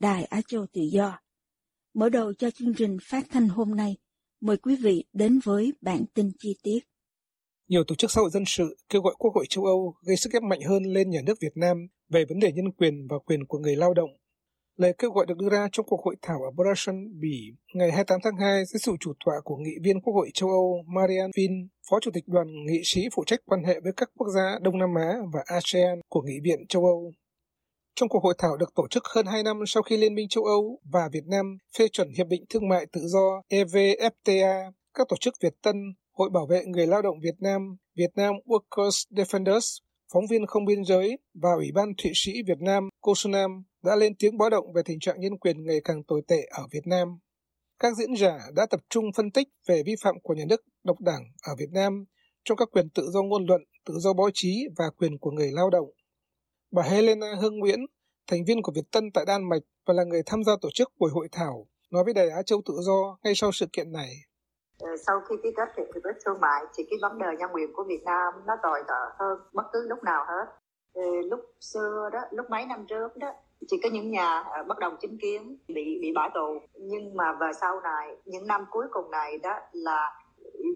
Đài Á Châu Tự Do. Mở đầu cho chương trình phát thanh hôm nay, mời quý vị đến với bản tin chi tiết. Nhiều tổ chức xã hội dân sự kêu gọi Quốc hội châu Âu gây sức ép mạnh hơn lên nhà nước Việt Nam về vấn đề nhân quyền và quyền của người lao động. Lời kêu gọi được đưa ra trong cuộc hội thảo ở Brussels, Bỉ ngày 28 tháng 2 dưới sự chủ tọa của nghị viên Quốc hội châu Âu Marianne Finn, Phó Chủ tịch đoàn nghị sĩ phụ trách quan hệ với các quốc gia Đông Nam Á và ASEAN của Nghị viện châu Âu. Trong cuộc hội thảo được tổ chức hơn 2 năm sau khi Liên minh châu Âu và Việt Nam phê chuẩn Hiệp định Thương mại Tự do EVFTA, các tổ chức Việt Tân, Hội Bảo vệ Người Lao động Việt Nam, Việt Nam Workers Defenders, Phóng viên Không Biên Giới và Ủy ban Thụy Sĩ Việt Nam COSUNAM đã lên tiếng báo động về tình trạng nhân quyền ngày càng tồi tệ ở Việt Nam. Các diễn giả đã tập trung phân tích về vi phạm của nhà nước độc đảng ở Việt Nam trong các quyền tự do ngôn luận, tự do báo chí và quyền của người lao động. Bà Helena Hương Nguyễn, thành viên của Việt Tân tại Đan Mạch và là người tham gia tổ chức buổi hội thảo, nói với Đài Á Châu Tự Do ngay sau sự kiện này. Ờ, sau khi ký kết hiệp ước thương mại thì cái vấn đề nhân quyền của Việt Nam nó tồi tệ hơn bất cứ lúc nào hết. Ờ, lúc xưa đó, lúc mấy năm trước đó chỉ có những nhà ờ, bất đồng chính kiến bị bị bỏ tù nhưng mà về sau này những năm cuối cùng này đó là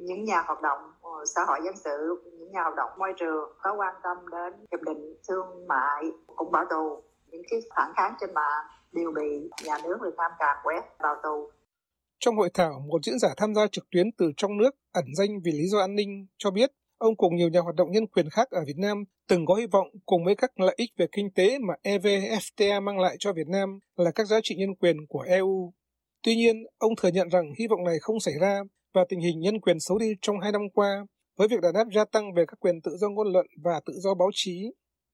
những nhà hoạt động ờ, xã hội dân sự những nhà hoạt động môi trường có quan tâm đến hiệp định thương mại cũng bỏ tù. Những cái phản kháng trên mạng đều bị nhà nước Việt Nam càn quét vào tù. Trong hội thảo, một diễn giả tham gia trực tuyến từ trong nước ẩn danh vì lý do an ninh cho biết ông cùng nhiều nhà hoạt động nhân quyền khác ở Việt Nam từng có hy vọng cùng với các lợi ích về kinh tế mà EVFTA mang lại cho Việt Nam là các giá trị nhân quyền của EU. Tuy nhiên, ông thừa nhận rằng hy vọng này không xảy ra và tình hình nhân quyền xấu đi trong hai năm qua với việc đàn áp gia tăng về các quyền tự do ngôn luận và tự do báo chí.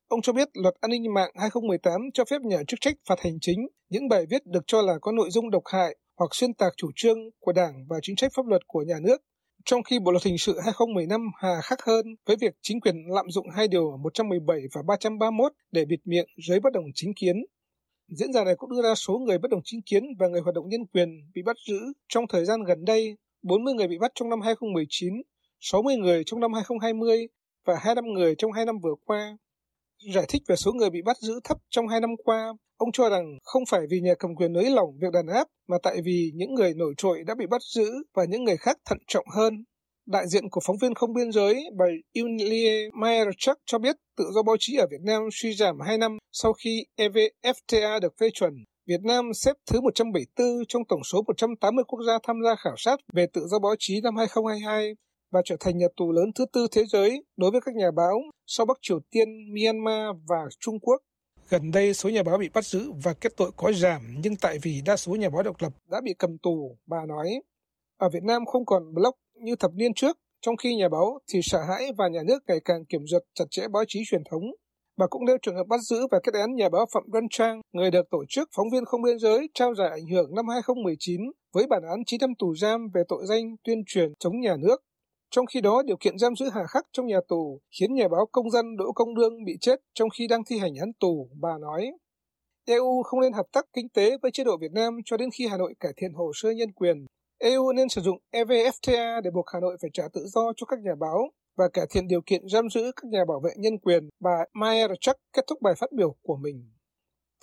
Ông cho biết luật an ninh mạng 2018 cho phép nhà chức trách phạt hành chính những bài viết được cho là có nội dung độc hại hoặc xuyên tạc chủ trương của Đảng và chính sách pháp luật của nhà nước, trong khi Bộ luật hình sự 2015 hà khắc hơn với việc chính quyền lạm dụng hai điều 117 và 331 để bịt miệng giới bất đồng chính kiến. Diễn giả này cũng đưa ra số người bất đồng chính kiến và người hoạt động nhân quyền bị bắt giữ trong thời gian gần đây, 40 người bị bắt trong năm 2019, 60 người trong năm 2020 và 25 người trong hai năm vừa qua. Giải thích về số người bị bắt giữ thấp trong hai năm qua, ông cho rằng không phải vì nhà cầm quyền nới lỏng việc đàn áp, mà tại vì những người nổi trội đã bị bắt giữ và những người khác thận trọng hơn. Đại diện của phóng viên không biên giới, bà Yulie Mayerchuk cho biết tự do báo chí ở Việt Nam suy giảm 2 năm sau khi EVFTA được phê chuẩn. Việt Nam xếp thứ 174 trong tổng số 180 quốc gia tham gia khảo sát về tự do báo chí năm 2022 và trở thành nhà tù lớn thứ tư thế giới đối với các nhà báo sau Bắc Triều Tiên, Myanmar và Trung Quốc. Gần đây số nhà báo bị bắt giữ và kết tội có giảm nhưng tại vì đa số nhà báo độc lập đã bị cầm tù, bà nói. Ở Việt Nam không còn blog như thập niên trước, trong khi nhà báo thì sợ hãi và nhà nước ngày càng kiểm duyệt chặt chẽ báo chí truyền thống. Bà cũng nêu trường hợp bắt giữ và kết án nhà báo Phạm Văn Trang, người được tổ chức phóng viên không biên giới trao giải ảnh hưởng năm 2019 với bản án 9 năm tù giam về tội danh tuyên truyền chống nhà nước. Trong khi đó, điều kiện giam giữ hà khắc trong nhà tù khiến nhà báo công dân Đỗ Công Đương bị chết trong khi đang thi hành án tù, bà nói. EU không nên hợp tác kinh tế với chế độ Việt Nam cho đến khi Hà Nội cải thiện hồ sơ nhân quyền. EU nên sử dụng EVFTA để buộc Hà Nội phải trả tự do cho các nhà báo và cải thiện điều kiện giam giữ các nhà bảo vệ nhân quyền, bà Mayer Chuck kết thúc bài phát biểu của mình.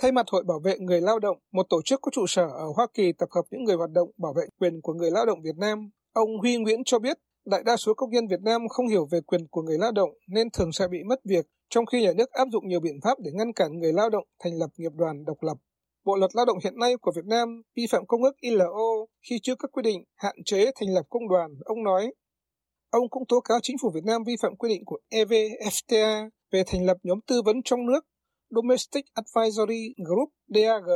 Thay mặt Hội Bảo vệ Người Lao động, một tổ chức có trụ sở ở Hoa Kỳ tập hợp những người hoạt động bảo vệ quyền của người lao động Việt Nam, ông Huy Nguyễn cho biết Đại đa số công nhân Việt Nam không hiểu về quyền của người lao động nên thường sẽ bị mất việc, trong khi nhà nước áp dụng nhiều biện pháp để ngăn cản người lao động thành lập nghiệp đoàn độc lập. Bộ luật lao động hiện nay của Việt Nam vi phạm công ước ILO khi chưa các quy định hạn chế thành lập công đoàn, ông nói. Ông cũng tố cáo chính phủ Việt Nam vi phạm quy định của EVFTA về thành lập nhóm tư vấn trong nước Domestic Advisory Group DAG.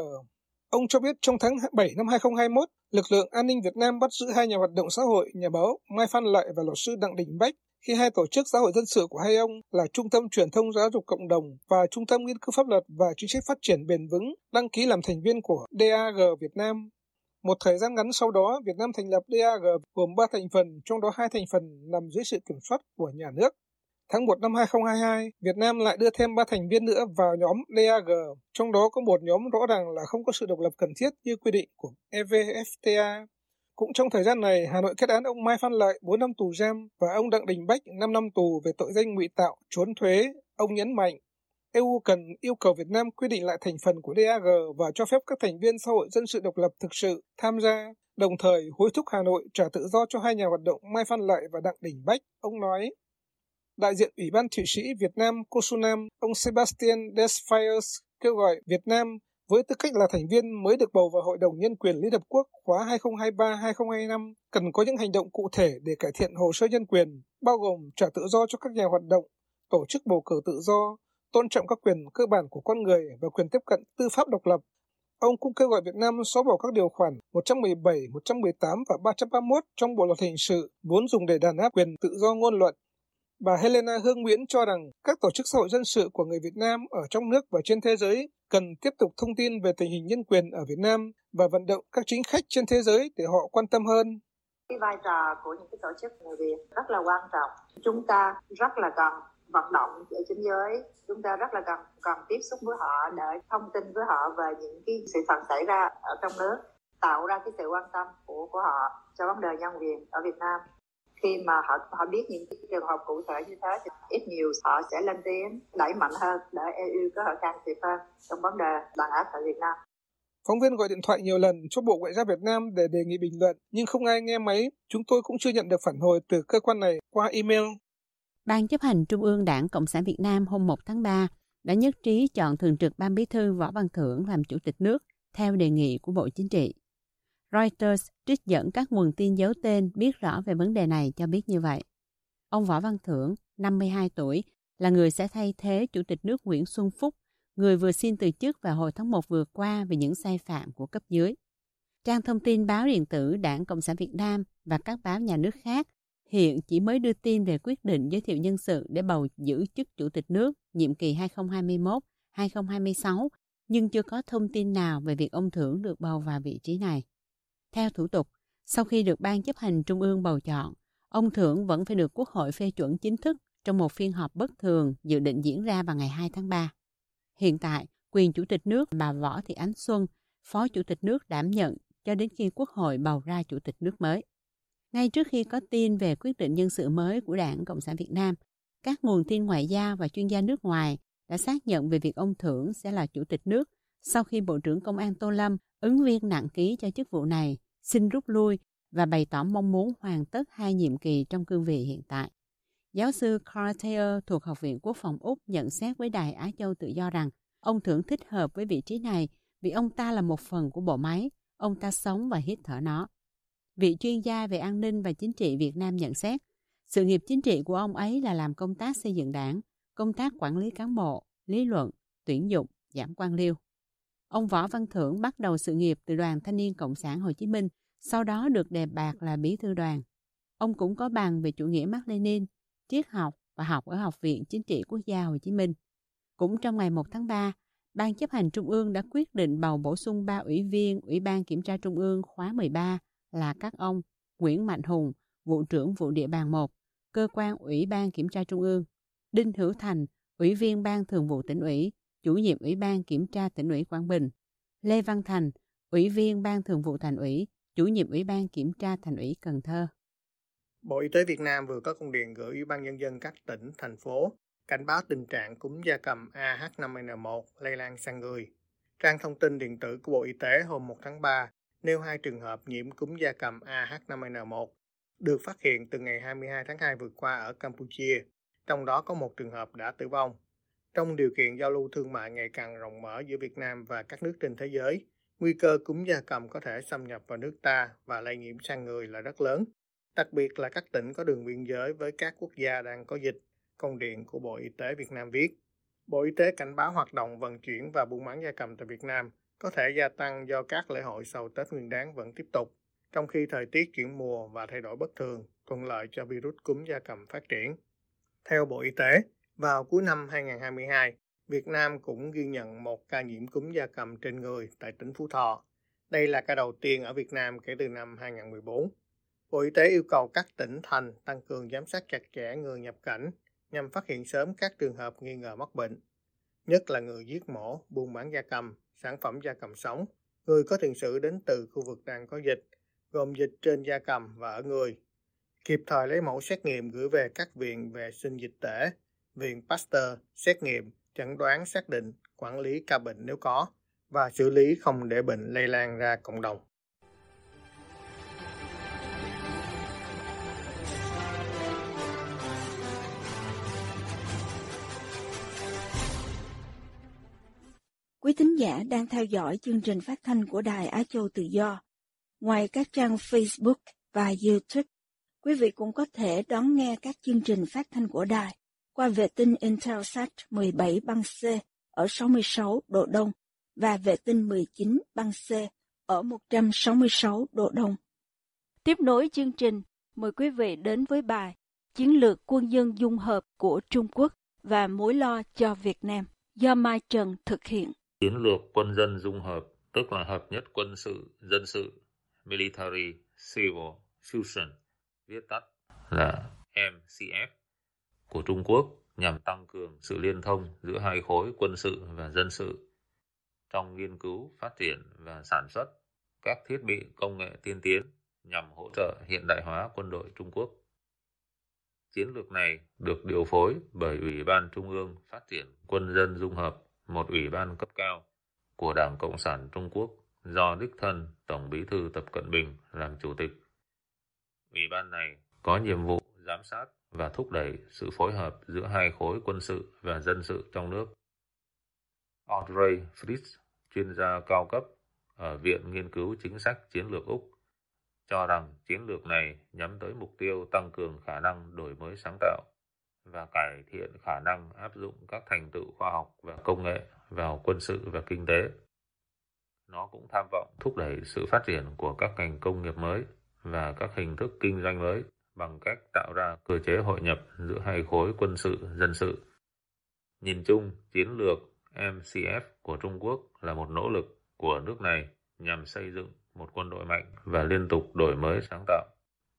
Ông cho biết trong tháng 7 năm 2021, lực lượng an ninh Việt Nam bắt giữ hai nhà hoạt động xã hội, nhà báo Mai Phan Lợi và luật sư Đặng Đình Bách khi hai tổ chức xã hội dân sự của hai ông là Trung tâm Truyền thông Giáo dục Cộng đồng và Trung tâm Nghiên cứu Pháp luật và Chính sách Phát triển Bền vững đăng ký làm thành viên của DAG Việt Nam. Một thời gian ngắn sau đó, Việt Nam thành lập DAG gồm 3 thành phần, trong đó hai thành phần nằm dưới sự kiểm soát của nhà nước. Tháng 1 năm 2022, Việt Nam lại đưa thêm 3 thành viên nữa vào nhóm DAG, trong đó có một nhóm rõ ràng là không có sự độc lập cần thiết như quy định của EVFTA. Cũng trong thời gian này, Hà Nội kết án ông Mai Phan Lợi 4 năm tù giam và ông Đặng Đình Bách 5 năm tù về tội danh ngụy tạo, trốn thuế. Ông nhấn mạnh, EU cần yêu cầu Việt Nam quy định lại thành phần của DAG và cho phép các thành viên xã hội dân sự độc lập thực sự tham gia, đồng thời hối thúc Hà Nội trả tự do cho hai nhà hoạt động Mai Phan Lợi và Đặng Đình Bách. Ông nói, đại diện Ủy ban Thụy Sĩ Việt Nam Kosunam, ông Sebastian Desfires kêu gọi Việt Nam với tư cách là thành viên mới được bầu vào Hội đồng Nhân quyền Liên Hợp Quốc khóa 2023-2025 cần có những hành động cụ thể để cải thiện hồ sơ nhân quyền, bao gồm trả tự do cho các nhà hoạt động, tổ chức bầu cử tự do, tôn trọng các quyền cơ bản của con người và quyền tiếp cận tư pháp độc lập. Ông cũng kêu gọi Việt Nam xóa bỏ các điều khoản 117, 118 và 331 trong Bộ luật hình sự vốn dùng để đàn áp quyền tự do ngôn luận Bà Helena Hương Nguyễn cho rằng các tổ chức xã hội dân sự của người Việt Nam ở trong nước và trên thế giới cần tiếp tục thông tin về tình hình nhân quyền ở Việt Nam và vận động các chính khách trên thế giới để họ quan tâm hơn. Cái vai trò của những cái tổ chức người Việt rất là quan trọng. Chúng ta rất là cần vận động ở trên giới chúng ta rất là cần cần tiếp xúc với họ để thông tin với họ về những cái sự thật xảy ra ở trong nước tạo ra cái sự quan tâm của của họ cho vấn đề nhân quyền ở Việt Nam khi mà họ họ biết những cái trường hợp cụ thể như thế thì ít nhiều họ sẽ lên tiếng đẩy mạnh hơn để EU có thể can thiệp hơn trong vấn đề đàn áp tại Việt Nam. Phóng viên gọi điện thoại nhiều lần cho Bộ Ngoại giao Việt Nam để đề nghị bình luận, nhưng không ai nghe máy. Chúng tôi cũng chưa nhận được phản hồi từ cơ quan này qua email. Ban chấp hành Trung ương Đảng Cộng sản Việt Nam hôm 1 tháng 3 đã nhất trí chọn Thường trực Ban Bí thư Võ Văn Thưởng làm Chủ tịch nước theo đề nghị của Bộ Chính trị. Reuters trích dẫn các nguồn tin giấu tên biết rõ về vấn đề này cho biết như vậy. Ông Võ Văn Thưởng, 52 tuổi, là người sẽ thay thế Chủ tịch nước Nguyễn Xuân Phúc, người vừa xin từ chức vào hồi tháng 1 vừa qua vì những sai phạm của cấp dưới. Trang thông tin báo điện tử Đảng Cộng sản Việt Nam và các báo nhà nước khác hiện chỉ mới đưa tin về quyết định giới thiệu nhân sự để bầu giữ chức Chủ tịch nước nhiệm kỳ 2021-2026, nhưng chưa có thông tin nào về việc ông Thưởng được bầu vào vị trí này. Theo thủ tục, sau khi được Ban chấp hành Trung ương bầu chọn, ông Thưởng vẫn phải được Quốc hội phê chuẩn chính thức trong một phiên họp bất thường dự định diễn ra vào ngày 2 tháng 3. Hiện tại, quyền Chủ tịch nước bà Võ Thị Ánh Xuân, Phó Chủ tịch nước đảm nhận cho đến khi Quốc hội bầu ra Chủ tịch nước mới. Ngay trước khi có tin về quyết định nhân sự mới của Đảng Cộng sản Việt Nam, các nguồn tin ngoại giao và chuyên gia nước ngoài đã xác nhận về việc ông Thưởng sẽ là Chủ tịch nước sau khi Bộ trưởng Công an Tô Lâm, ứng viên nặng ký cho chức vụ này, xin rút lui và bày tỏ mong muốn hoàn tất hai nhiệm kỳ trong cương vị hiện tại. Giáo sư Carl Thayer thuộc Học viện Quốc phòng Úc nhận xét với Đài Á Châu tự do rằng ông Thưởng thích hợp với vị trí này vì ông ta là một phần của bộ máy, ông ta sống và hít thở nó. Vị chuyên gia về an ninh và chính trị Việt Nam nhận xét, sự nghiệp chính trị của ông ấy là làm công tác xây dựng đảng, công tác quản lý cán bộ, lý luận, tuyển dụng, giảm quan liêu. Ông Võ Văn Thưởng bắt đầu sự nghiệp từ Đoàn Thanh niên Cộng sản Hồ Chí Minh, sau đó được đề bạc là bí thư đoàn. Ông cũng có bằng về chủ nghĩa Mác Lênin, triết học và học ở Học viện Chính trị Quốc gia Hồ Chí Minh. Cũng trong ngày 1 tháng 3, Ban chấp hành Trung ương đã quyết định bầu bổ sung ba ủy viên Ủy ban Kiểm tra Trung ương khóa 13 là các ông Nguyễn Mạnh Hùng, vụ trưởng vụ địa bàn 1, cơ quan Ủy ban Kiểm tra Trung ương, Đinh Hữu Thành, Ủy viên Ban Thường vụ tỉnh ủy, chủ nhiệm Ủy ban Kiểm tra tỉnh ủy Quảng Bình, Lê Văn Thành, Ủy viên Ban Thường vụ Thành ủy, chủ nhiệm Ủy ban Kiểm tra Thành ủy Cần Thơ. Bộ Y tế Việt Nam vừa có công điện gửi Ủy ban Nhân dân các tỉnh, thành phố cảnh báo tình trạng cúm gia cầm AH5N1 lây lan sang người. Trang thông tin điện tử của Bộ Y tế hôm 1 tháng 3 nêu hai trường hợp nhiễm cúm gia cầm AH5N1 được phát hiện từ ngày 22 tháng 2 vừa qua ở Campuchia, trong đó có một trường hợp đã tử vong. Trong điều kiện giao lưu thương mại ngày càng rộng mở giữa Việt Nam và các nước trên thế giới, nguy cơ cúm gia cầm có thể xâm nhập vào nước ta và lây nhiễm sang người là rất lớn, đặc biệt là các tỉnh có đường biên giới với các quốc gia đang có dịch, công điện của Bộ Y tế Việt Nam viết. Bộ Y tế cảnh báo hoạt động vận chuyển và buôn bán gia cầm tại Việt Nam có thể gia tăng do các lễ hội sau Tết Nguyên đán vẫn tiếp tục, trong khi thời tiết chuyển mùa và thay đổi bất thường, thuận lợi cho virus cúm gia cầm phát triển. Theo Bộ Y tế, vào cuối năm 2022, Việt Nam cũng ghi nhận một ca nhiễm cúm gia cầm trên người tại tỉnh Phú Thọ. Đây là ca đầu tiên ở Việt Nam kể từ năm 2014. Bộ Y tế yêu cầu các tỉnh thành tăng cường giám sát chặt chẽ người nhập cảnh nhằm phát hiện sớm các trường hợp nghi ngờ mắc bệnh, nhất là người giết mổ, buôn bán gia cầm, sản phẩm gia cầm sống, người có tiền sử đến từ khu vực đang có dịch, gồm dịch trên gia cầm và ở người. Kịp thời lấy mẫu xét nghiệm gửi về các viện vệ sinh dịch tễ, viện Pasteur xét nghiệm, chẩn đoán xác định, quản lý ca bệnh nếu có và xử lý không để bệnh lây lan ra cộng đồng. Quý thính giả đang theo dõi chương trình phát thanh của Đài Á Châu Tự Do. Ngoài các trang Facebook và YouTube, quý vị cũng có thể đón nghe các chương trình phát thanh của đài qua vệ tinh Intelsat 17 băng C ở 66 độ Đông và vệ tinh 19 băng C ở 166 độ Đông. Tiếp nối chương trình, mời quý vị đến với bài Chiến lược quân dân dung hợp của Trung Quốc và mối lo cho Việt Nam do Mai Trần thực hiện. Chiến lược quân dân dung hợp, tức là hợp nhất quân sự, dân sự, Military Civil Fusion, viết tắt là MCF, của Trung Quốc nhằm tăng cường sự liên thông giữa hai khối quân sự và dân sự trong nghiên cứu, phát triển và sản xuất các thiết bị công nghệ tiên tiến nhằm hỗ trợ hiện đại hóa quân đội Trung Quốc. Chiến lược này được điều phối bởi Ủy ban Trung ương Phát triển Quân dân Dung hợp một ủy ban cấp cao của Đảng Cộng sản Trung Quốc do đích thân Tổng bí thư Tập Cận Bình làm chủ tịch. Ủy ban này có nhiệm vụ giám sát và thúc đẩy sự phối hợp giữa hai khối quân sự và dân sự trong nước. Audrey Fritz, chuyên gia cao cấp ở Viện Nghiên cứu Chính sách Chiến lược Úc, cho rằng chiến lược này nhắm tới mục tiêu tăng cường khả năng đổi mới sáng tạo và cải thiện khả năng áp dụng các thành tựu khoa học và công nghệ vào quân sự và kinh tế. Nó cũng tham vọng thúc đẩy sự phát triển của các ngành công nghiệp mới và các hình thức kinh doanh mới bằng cách tạo ra cơ chế hội nhập giữa hai khối quân sự dân sự. Nhìn chung, chiến lược MCF của Trung Quốc là một nỗ lực của nước này nhằm xây dựng một quân đội mạnh và liên tục đổi mới sáng tạo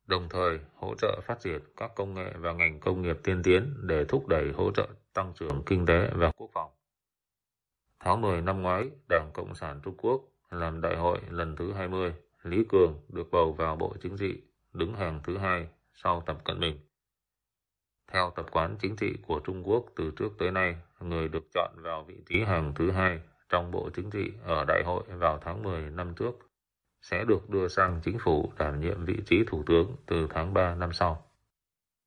đồng thời hỗ trợ phát triển các công nghệ và ngành công nghiệp tiên tiến để thúc đẩy hỗ trợ tăng trưởng kinh tế và quốc phòng. Tháng 10 năm ngoái, Đảng Cộng sản Trung Quốc làm đại hội lần thứ 20, Lý Cường được bầu vào Bộ Chính trị, đứng hàng thứ hai sau Tập Cận Bình. Theo tập quán chính trị của Trung Quốc từ trước tới nay, người được chọn vào vị trí hàng thứ hai trong Bộ Chính trị ở đại hội vào tháng 10 năm trước sẽ được đưa sang chính phủ đảm nhiệm vị trí thủ tướng từ tháng 3 năm sau.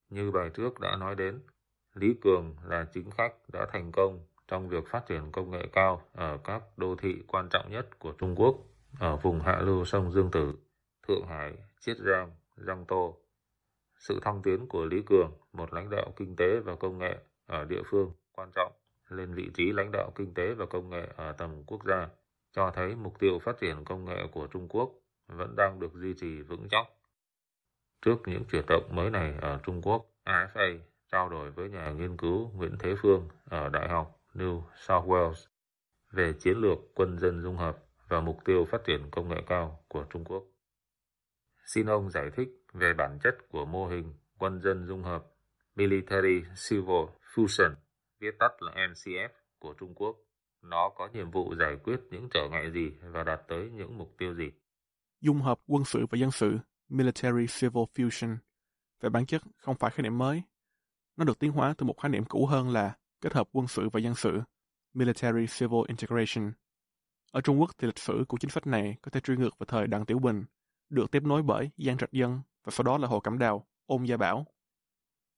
Như bài trước đã nói đến, Lý Cường là chính khách đã thành công trong việc phát triển công nghệ cao ở các đô thị quan trọng nhất của Trung Quốc ở vùng hạ lưu sông Dương Tử, Thượng Hải, Chiết Giang, Giang Tô. Sự thăng tiến của Lý Cường, một lãnh đạo kinh tế và công nghệ ở địa phương quan trọng, lên vị trí lãnh đạo kinh tế và công nghệ ở tầm quốc gia cho thấy mục tiêu phát triển công nghệ của Trung Quốc vẫn đang được duy trì vững chắc. Trước những chuyển động mới này ở Trung Quốc, AFA trao đổi với nhà nghiên cứu Nguyễn Thế Phương ở Đại học New South Wales về chiến lược quân dân dung hợp và mục tiêu phát triển công nghệ cao của Trung Quốc. Xin ông giải thích về bản chất của mô hình quân dân dung hợp Military Civil Fusion, viết tắt là MCF của Trung Quốc nó có nhiệm vụ giải quyết những trở ngại gì và đạt tới những mục tiêu gì. Dung hợp quân sự và dân sự, Military Civil Fusion, về bản chất không phải khái niệm mới. Nó được tiến hóa từ một khái niệm cũ hơn là kết hợp quân sự và dân sự, Military Civil Integration. Ở Trung Quốc thì lịch sử của chính sách này có thể truy ngược vào thời Đặng Tiểu Bình, được tiếp nối bởi Giang Trạch Dân và sau đó là Hồ Cẩm Đào, Ôn Gia Bảo.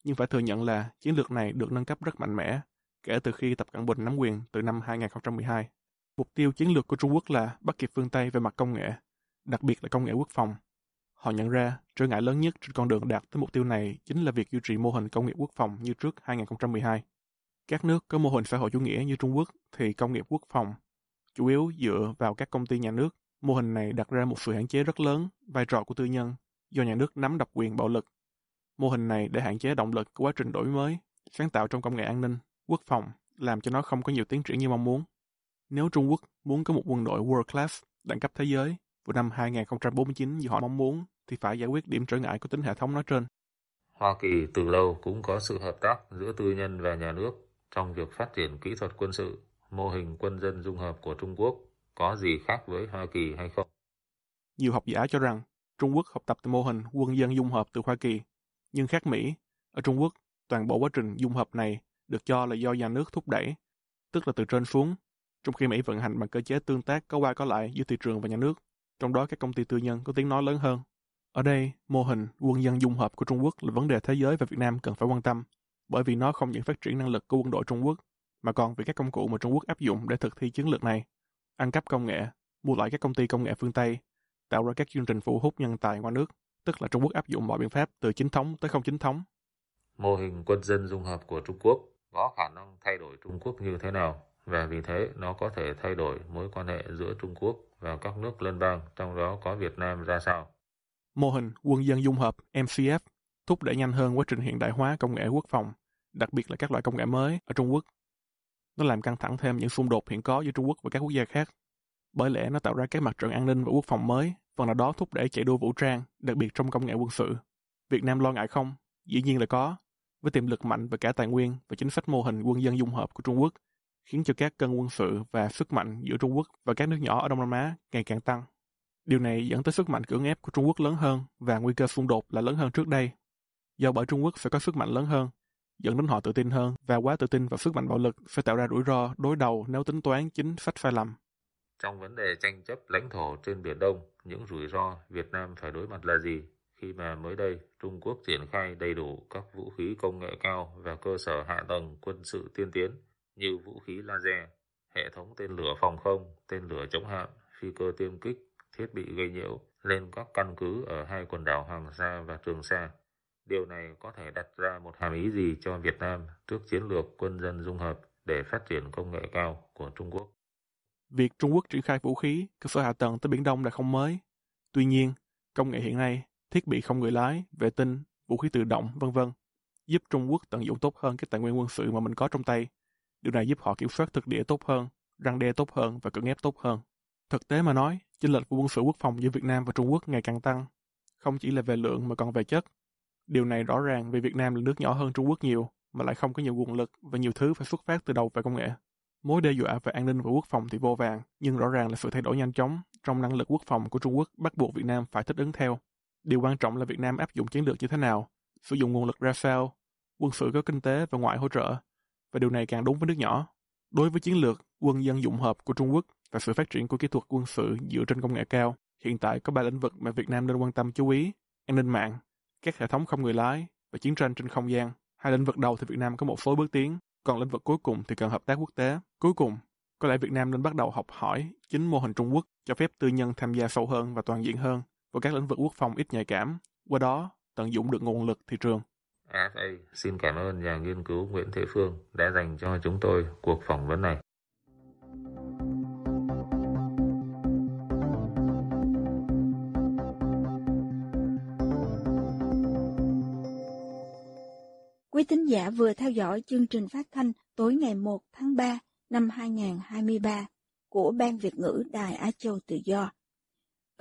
Nhưng phải thừa nhận là chiến lược này được nâng cấp rất mạnh mẽ kể từ khi Tập Cận Bình nắm quyền từ năm 2012. Mục tiêu chiến lược của Trung Quốc là bắt kịp phương Tây về mặt công nghệ, đặc biệt là công nghệ quốc phòng. Họ nhận ra trở ngại lớn nhất trên con đường đạt tới mục tiêu này chính là việc duy trì mô hình công nghiệp quốc phòng như trước 2012. Các nước có mô hình xã hội chủ nghĩa như Trung Quốc thì công nghiệp quốc phòng chủ yếu dựa vào các công ty nhà nước. Mô hình này đặt ra một sự hạn chế rất lớn vai trò của tư nhân do nhà nước nắm độc quyền bạo lực. Mô hình này để hạn chế động lực của quá trình đổi mới, sáng tạo trong công nghệ an ninh, quốc phòng, làm cho nó không có nhiều tiến triển như mong muốn. Nếu Trung Quốc muốn có một quân đội world class, đẳng cấp thế giới, vào năm 2049 như họ mong muốn, thì phải giải quyết điểm trở ngại của tính hệ thống nói trên. Hoa Kỳ từ lâu cũng có sự hợp tác giữa tư nhân và nhà nước trong việc phát triển kỹ thuật quân sự, mô hình quân dân dung hợp của Trung Quốc có gì khác với Hoa Kỳ hay không? Nhiều học giả cho rằng Trung Quốc học tập từ mô hình quân dân dung hợp từ Hoa Kỳ, nhưng khác Mỹ, ở Trung Quốc, toàn bộ quá trình dung hợp này được cho là do nhà nước thúc đẩy, tức là từ trên xuống, trong khi Mỹ vận hành bằng cơ chế tương tác có qua có lại giữa thị trường và nhà nước, trong đó các công ty tư nhân có tiếng nói lớn hơn. Ở đây, mô hình quân dân dung hợp của Trung Quốc là vấn đề thế giới và Việt Nam cần phải quan tâm, bởi vì nó không những phát triển năng lực của quân đội Trung Quốc, mà còn vì các công cụ mà Trung Quốc áp dụng để thực thi chiến lược này, ăn cắp công nghệ, mua lại các công ty công nghệ phương Tây, tạo ra các chương trình phụ hút nhân tài qua nước, tức là Trung Quốc áp dụng mọi biện pháp từ chính thống tới không chính thống. Mô hình quân dân dung hợp của Trung Quốc có khả năng thay đổi Trung Quốc như thế nào và vì thế nó có thể thay đổi mối quan hệ giữa Trung Quốc và các nước lân bang, trong đó có Việt Nam ra sao. Mô hình quân dân dung hợp MCF thúc đẩy nhanh hơn quá trình hiện đại hóa công nghệ quốc phòng, đặc biệt là các loại công nghệ mới ở Trung Quốc. Nó làm căng thẳng thêm những xung đột hiện có giữa Trung Quốc và các quốc gia khác. Bởi lẽ nó tạo ra các mặt trận an ninh và quốc phòng mới, phần nào đó thúc đẩy chạy đua vũ trang, đặc biệt trong công nghệ quân sự. Việt Nam lo ngại không? Dĩ nhiên là có. Với tiềm lực mạnh và cả tài nguyên và chính sách mô hình quân dân dung hợp của Trung Quốc, khiến cho các cân quân sự và sức mạnh giữa Trung Quốc và các nước nhỏ ở Đông Nam Á ngày càng tăng. Điều này dẫn tới sức mạnh cưỡng ép của Trung Quốc lớn hơn và nguy cơ xung đột là lớn hơn trước đây. Do bởi Trung Quốc sẽ có sức mạnh lớn hơn, dẫn đến họ tự tin hơn và quá tự tin vào sức mạnh bạo lực sẽ tạo ra rủi ro đối đầu nếu tính toán chính sách sai lầm. Trong vấn đề tranh chấp lãnh thổ trên Biển Đông, những rủi ro Việt Nam phải đối mặt là gì? Khi mà mới đây Trung Quốc triển khai đầy đủ các vũ khí công nghệ cao và cơ sở hạ tầng quân sự tiên tiến như vũ khí laser, hệ thống tên lửa phòng không, tên lửa chống hạm, phi cơ tiêm kích, thiết bị gây nhiễu lên các căn cứ ở hai quần đảo Hoàng Sa và Trường Sa. Điều này có thể đặt ra một hàm ý gì cho Việt Nam trước chiến lược quân dân dung hợp để phát triển công nghệ cao của Trung Quốc? Việc Trung Quốc triển khai vũ khí, cơ sở hạ tầng tới Biển Đông là không mới. Tuy nhiên, công nghệ hiện nay, thiết bị không người lái, vệ tinh, vũ khí tự động, vân vân, giúp Trung Quốc tận dụng tốt hơn các tài nguyên quân sự mà mình có trong tay. Điều này giúp họ kiểm soát thực địa tốt hơn, răng đe tốt hơn và cưỡng ép tốt hơn. Thực tế mà nói, chênh lệch của quân sự quốc phòng giữa Việt Nam và Trung Quốc ngày càng tăng, không chỉ là về lượng mà còn về chất. Điều này rõ ràng vì Việt Nam là nước nhỏ hơn Trung Quốc nhiều, mà lại không có nhiều nguồn lực và nhiều thứ phải xuất phát từ đầu về công nghệ. Mối đe dọa về an ninh và quốc phòng thì vô vàng, nhưng rõ ràng là sự thay đổi nhanh chóng trong năng lực quốc phòng của Trung Quốc bắt buộc Việt Nam phải thích ứng theo. Điều quan trọng là Việt Nam áp dụng chiến lược như thế nào, sử dụng nguồn lực ra sao, quân sự có kinh tế và ngoại hỗ trợ, và điều này càng đúng với nước nhỏ. Đối với chiến lược quân dân dụng hợp của Trung Quốc và sự phát triển của kỹ thuật quân sự dựa trên công nghệ cao, hiện tại có ba lĩnh vực mà Việt Nam nên quan tâm chú ý, an ninh mạng, các hệ thống không người lái và chiến tranh trên không gian. Hai lĩnh vực đầu thì Việt Nam có một số bước tiến, còn lĩnh vực cuối cùng thì cần hợp tác quốc tế. Cuối cùng, có lẽ Việt Nam nên bắt đầu học hỏi chính mô hình Trung Quốc cho phép tư nhân tham gia sâu hơn và toàn diện hơn vào các lĩnh vực quốc phòng ít nhạy cảm, qua đó tận dụng được nguồn lực thị trường. FA xin cảm ơn nhà nghiên cứu Nguyễn Thế Phương đã dành cho chúng tôi cuộc phỏng vấn này. Quý thính giả vừa theo dõi chương trình phát thanh tối ngày 1 tháng 3 năm 2023 của Ban Việt ngữ Đài Á Châu Tự Do.